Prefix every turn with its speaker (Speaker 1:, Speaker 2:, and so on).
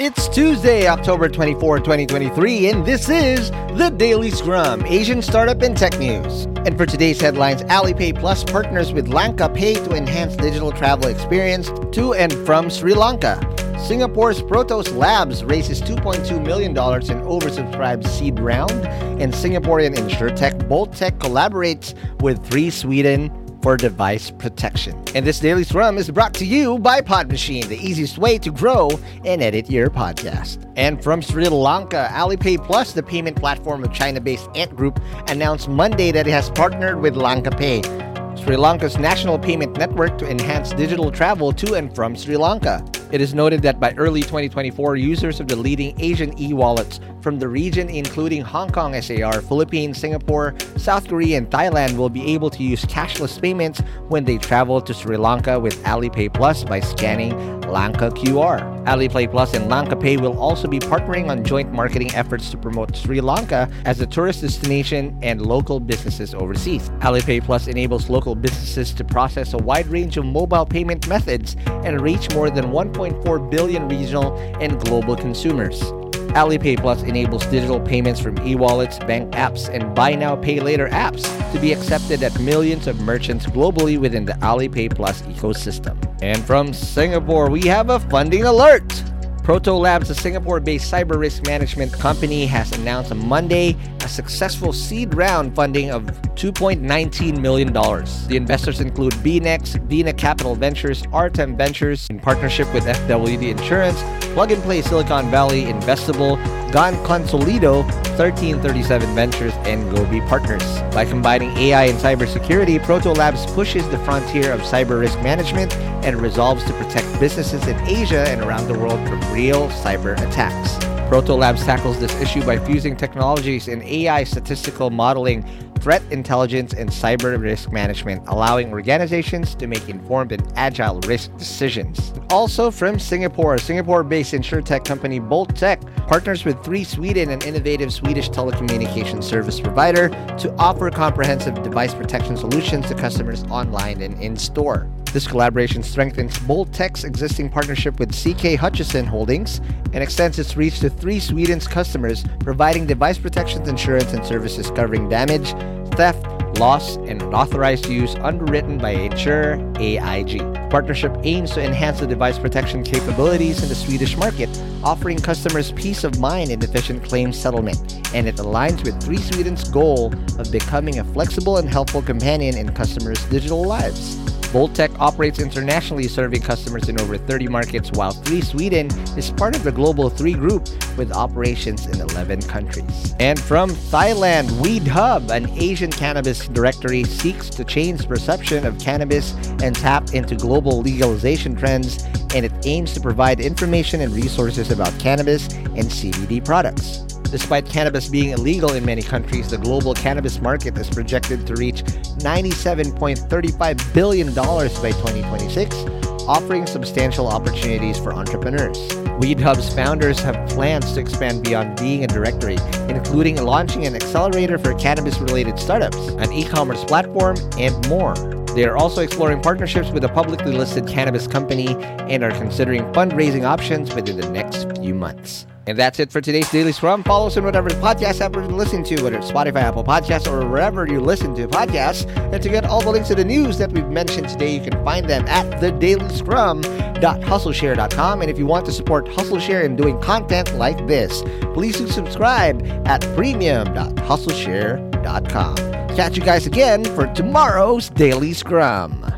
Speaker 1: It's Tuesday, October 24, 2023, and this is the Daily Scrum, Asian startup and tech news. And for today's headlines, Alipay Plus partners with LankaPay to enhance digital travel experience to and from Sri Lanka. Singapore's Protos Labs raises $2.2 million in oversubscribed seed round, and Singaporean insurtech Bolttech collaborates with Three Sweden for device protection. And this Daily Scrum is brought to you by Podmachine, the easiest way to grow and edit your podcast. And from Sri Lanka, Alipay Plus, the payment platform of China-based Ant Group, announced Monday that it has partnered with LankaPay, Sri Lanka's national payment network to enhance digital travel to and from Sri Lanka. It is noted that by early 2024, users of the leading Asian e-wallets from the region, including Hong Kong SAR, Philippines, Singapore, South Korea, and Thailand, will be able to use cashless payments when they travel to Sri Lanka with Alipay Plus by scanning Lanka QR. Alipay Plus and LankaPay will also be partnering on joint marketing efforts to promote Sri Lanka as a tourist destination and local businesses overseas. Alipay Plus enables local businesses to process a wide range of mobile payment methods and reach more than 1.4 billion regional and global consumers. Alipay Plus enables digital payments from e-wallets, bank apps, and buy now pay later apps to be accepted at millions of merchants globally within the Alipay Plus ecosystem. And from Singapore, we have a funding alert. Proto Labs, a Singapore-based cyber risk management company, has announced on Monday a successful seed round funding of $2.19 million. The investors include BNex, Vina Capital Ventures, Artem Ventures, in partnership with FWD Insurance, Plug and Play Silicon Valley, Investable, Gan Consolido, 1337 Ventures, and Gobi Partners. By combining AI and cybersecurity, Proto Labs pushes the frontier of cyber risk management and resolves to protect businesses in Asia and around the world from real cyber attacks. Proto Labs tackles this issue by fusing technologies in AI statistical modeling threat intelligence, and cyber risk management, allowing organizations to make informed and agile risk decisions. Also from Singapore, Singapore-based insurtech company Bolttech partners with Three Sweden, an innovative Swedish telecommunications service provider, to offer comprehensive device protection solutions to customers online and in-store. This collaboration strengthens Bolttech's existing partnership with CK Hutchison Holdings and extends its reach to Three Sweden's customers, providing device protection insurance and services covering damage, theft, loss, and unauthorized use underwritten by insurer AIG. The partnership aims to enhance the device protection capabilities in the Swedish market, offering customers peace of mind and efficient claim settlement, and it aligns with Three Sweden's goal of becoming a flexible and helpful companion in customers' digital lives. Bolttech operates internationally, serving customers in over 30 markets, while 3 Sweden is part of the Global 3 Group with operations in 11 countries. And from Thailand, Weed Hub, an Asian cannabis directory, seeks to change perception of cannabis and tap into global legalization trends, and it aims to provide information and resources about cannabis and CBD products. Despite cannabis being illegal in many countries, the global cannabis market is projected to reach $97.35 billion by 2026, offering substantial opportunities for entrepreneurs. Weed Hub's founders have plans to expand beyond being a directory, including launching an accelerator for cannabis related startups, an e commerce platform, and more. They are also exploring partnerships with a publicly listed cannabis company and are considering fundraising options within the next few months. And that's it for today's Daily Scrum. Follow us on whatever podcast app you're listening to, whether it's Spotify, Apple Podcasts, or wherever you listen to podcasts. And to get all the links to the news that we've mentioned today, you can find them at thedailyscrum.hustleshare.com. And if you want to support HustleShare in doing content like this, please subscribe at premium.hustleshare.com. Catch you guys again for tomorrow's Daily Scrum.